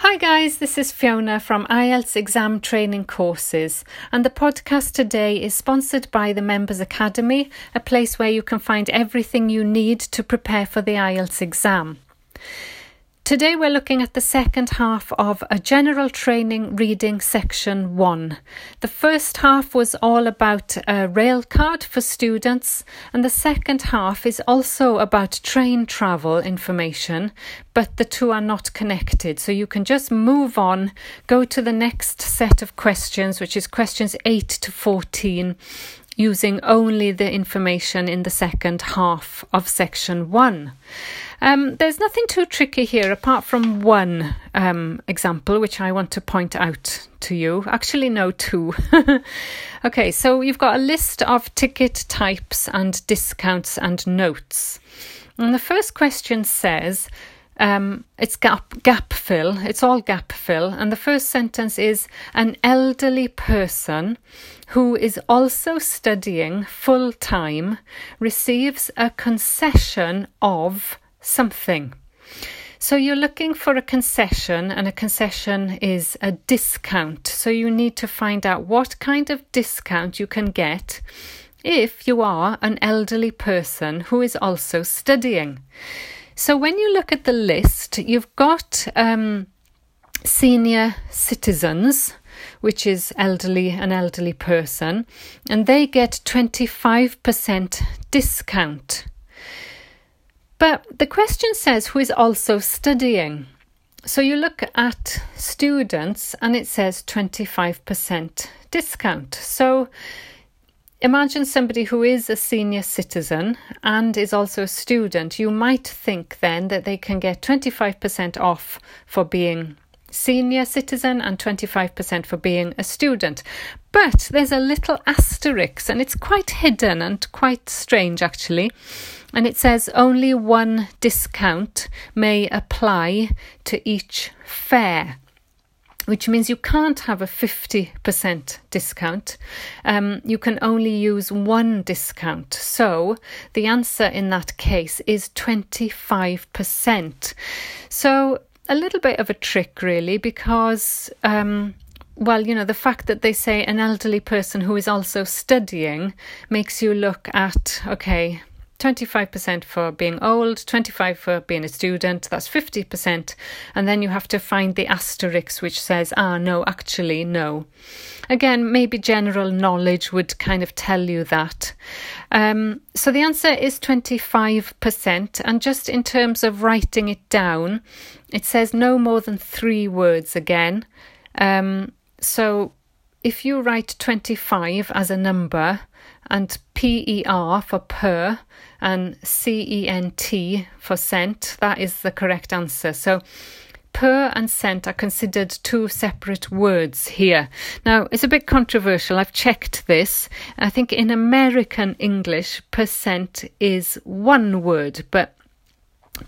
Hi, guys, this is Fiona from IELTS Exam Training Courses, and the podcast today is sponsored by the Members Academy, a place where you can find everything you need to prepare for the IELTS exam. Today we're looking at the second half of a general training reading section 1. The first half was all about a rail card for students and the second half is also about train travel information but the two are not connected so you can just move on go to the next set of questions which is questions 8 to 14 using only the information in the second half of section 1. Um, there's nothing too tricky here apart from one um, example which I want to point out to you. Actually, no, two. okay, so you've got a list of ticket types and discounts and notes. And the first question says, um, it's gap gap fill. It's all gap fill, and the first sentence is an elderly person who is also studying full time receives a concession of something. So you're looking for a concession, and a concession is a discount. So you need to find out what kind of discount you can get if you are an elderly person who is also studying. So when you look at the list, you've got um, senior citizens, which is elderly, an elderly person, and they get 25% discount. But the question says who is also studying. So you look at students and it says 25% discount. So imagine somebody who is a senior citizen and is also a student. You might think then that they can get 25% off for being senior citizen and 25% for being a student. But there's a little asterisk and it's quite hidden and quite strange actually and it says only one discount may apply to each fare which means you can't have a 50% discount. Um, you can only use one discount. So the answer in that case is 25%. So a little bit of a trick, really, because. Um, well, you know, the fact that they say an elderly person who is also studying makes you look at, okay, 25% for being old, 25 for being a student, that's 50%. And then you have to find the asterisk which says, ah, no, actually, no. Again, maybe general knowledge would kind of tell you that. Um, so the answer is 25%. And just in terms of writing it down, it says no more than three words again. Um, so if you write 25 as a number and PER for per and CENT for cent, that is the correct answer. So per and cent are considered two separate words here. Now, it's a bit controversial. I've checked this. I think in American English, percent is one word, but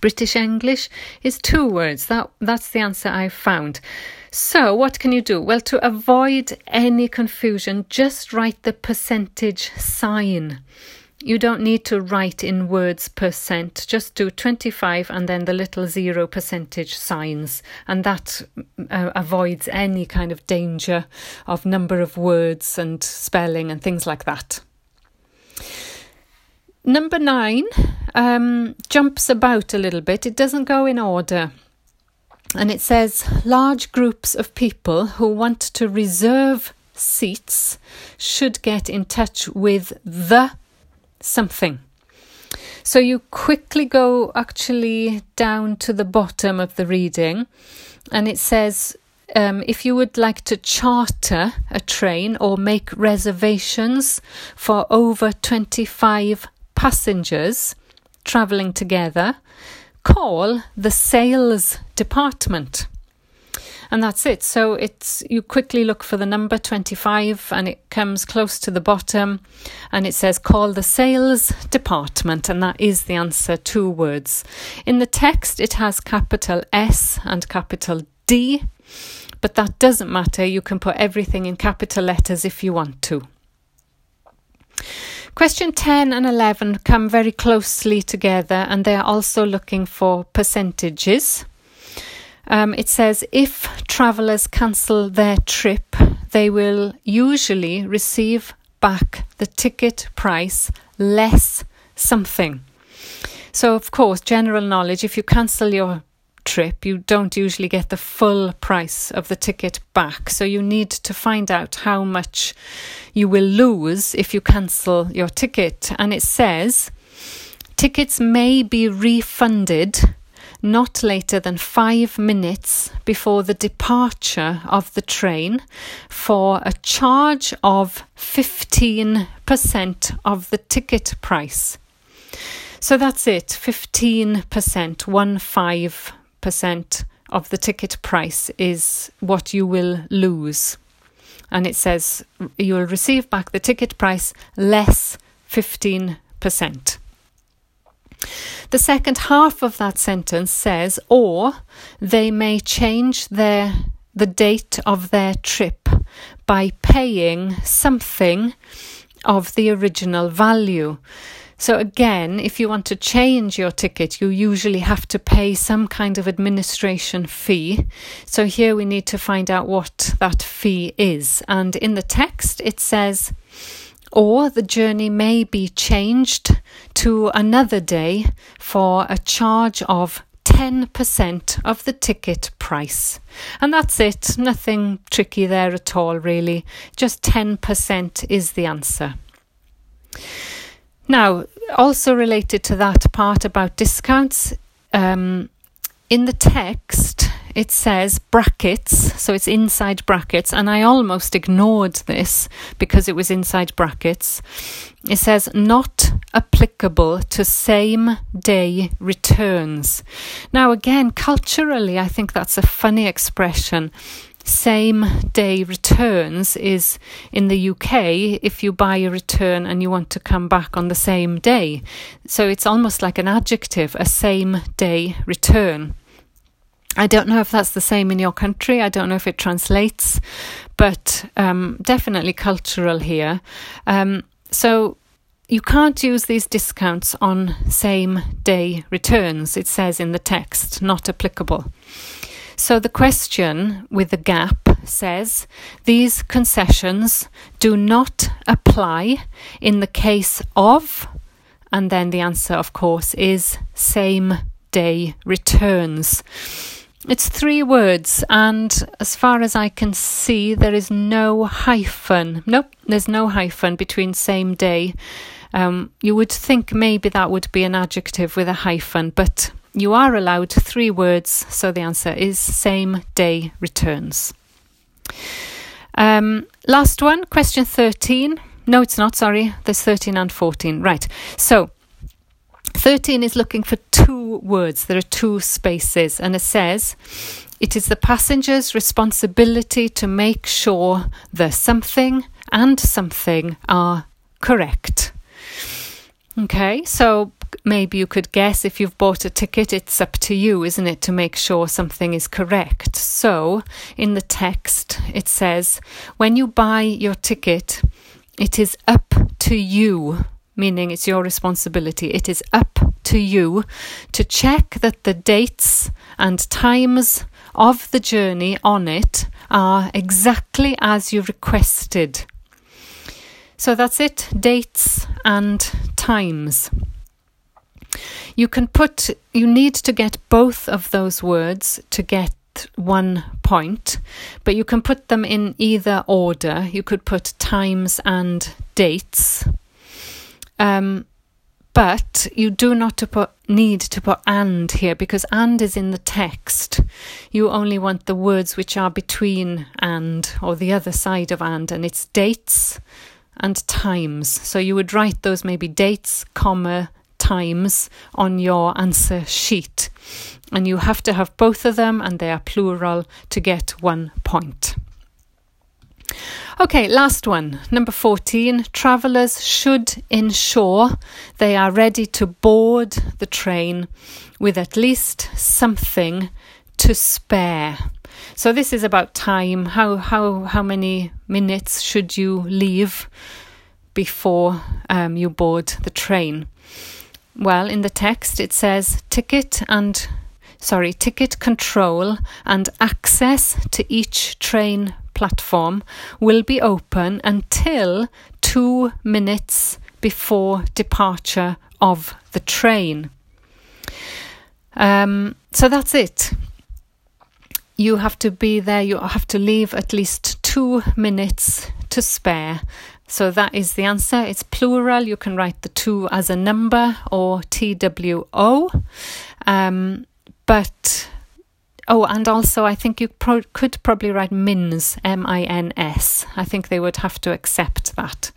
British English is two words. That that's the answer I've found. So, what can you do? Well, to avoid any confusion, just write the percentage sign. You don't need to write in words percent, just do 25 and then the little zero percentage signs, and that uh, avoids any kind of danger of number of words and spelling and things like that. Number nine um, jumps about a little bit, it doesn't go in order and it says large groups of people who want to reserve seats should get in touch with the something. So you quickly go actually down to the bottom of the reading, and it says um, if you would like to charter a train or make reservations for over 25 passengers travelling together, call the sales department. And that's it. So it's you quickly look for the number 25 and it comes close to the bottom and it says call the sales department and that is the answer two words. In the text it has capital S and capital D but that doesn't matter. You can put everything in capital letters if you want to. Question 10 and 11 come very closely together and they are also looking for percentages. Um, it says if travellers cancel their trip, they will usually receive back the ticket price less something. So, of course, general knowledge if you cancel your trip, you don't usually get the full price of the ticket back. So, you need to find out how much you will lose if you cancel your ticket. And it says tickets may be refunded not later than five minutes before the departure of the train for a charge of 15% of the ticket price. So that's it 15%, one five percent of the ticket price is what you will lose. And it says you will receive back the ticket price less 15%. The second half of that sentence says, or they may change their the date of their trip by paying something of the original value. So, again, if you want to change your ticket, you usually have to pay some kind of administration fee. So, here we need to find out what that fee is. And in the text, it says, or the journey may be changed to another day for a charge of 10% of the ticket price. And that's it, nothing tricky there at all, really. Just 10% is the answer. Now, also related to that part about discounts, um, in the text it says brackets, so it's inside brackets, and I almost ignored this because it was inside brackets. It says not applicable to same day returns. Now, again, culturally, I think that's a funny expression same day returns is in the UK if you buy a return and you want to come back on the same day. So it's almost like an adjective, a same day return. I don't know if that's the same in your country. I don't know if it translates, but um, definitely cultural here. Um, so you can't use these discounts on same day returns, it says in the text, not applicable. So the question with the gap says these concessions do not apply in the case of, and then the answer, of course, is same day returns. It's three words, and as far as I can see, there is no hyphen. Nope, there's no hyphen between same day. Um, you would think maybe that would be an adjective with a hyphen, but you are allowed three words, so the answer is same day returns. Um, last one, question 13. No, it's not, sorry. There's 13 and 14. Right. So 13 is looking for two words. There are two spaces, and it says, It is the passenger's responsibility to make sure the something and something are correct. Okay, so maybe you could guess if you've bought a ticket, it's up to you, isn't it, to make sure something is correct. So in the text, it says, when you buy your ticket, it is up to you, meaning it's your responsibility. It is up to you to check that the dates and times of the journey on it are exactly as you requested. So that's it dates and times. You can put, you need to get both of those words to get one point, but you can put them in either order. You could put times and dates. Um, but you do not to put, need to put and here because and is in the text. You only want the words which are between and or the other side of and, and it's dates and times. So you would write those maybe dates, comma, times on your answer sheet. And you have to have both of them, and they are plural to get one point. Okay, last one. Number 14. Travellers should ensure they are ready to board the train with at least something to spare. So this is about time. How how how many minutes should you leave before um, you board the train? Well, in the text it says ticket and sorry, ticket control and access to each train platform will be open until two minutes before departure of the train. Um, so that's it. You have to be there, you have to leave at least two minutes to spare. So that is the answer. It's plural. You can write the two as a number or TWO. Um, but Oh, and also I think you pro- could probably write MINS, M I N S. I think they would have to accept that.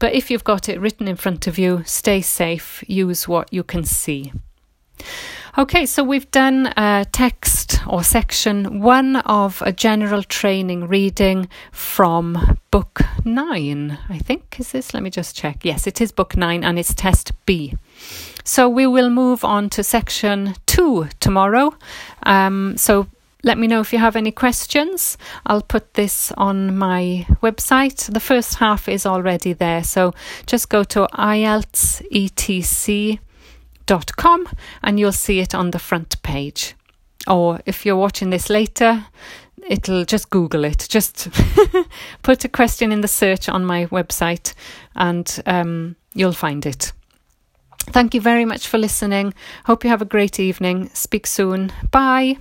But if you've got it written in front of you, stay safe, use what you can see. Okay, so we've done text or section one of a general training reading from book nine, I think. Is this? Let me just check. Yes, it is book nine and it's test B. So we will move on to section two tomorrow. Um, so let me know if you have any questions. I'll put this on my website. The first half is already there, so just go to IELTS etc com and you'll see it on the front page. Or if you're watching this later, it'll just Google it. Just put a question in the search on my website and um, you'll find it. Thank you very much for listening. Hope you have a great evening. Speak soon. Bye.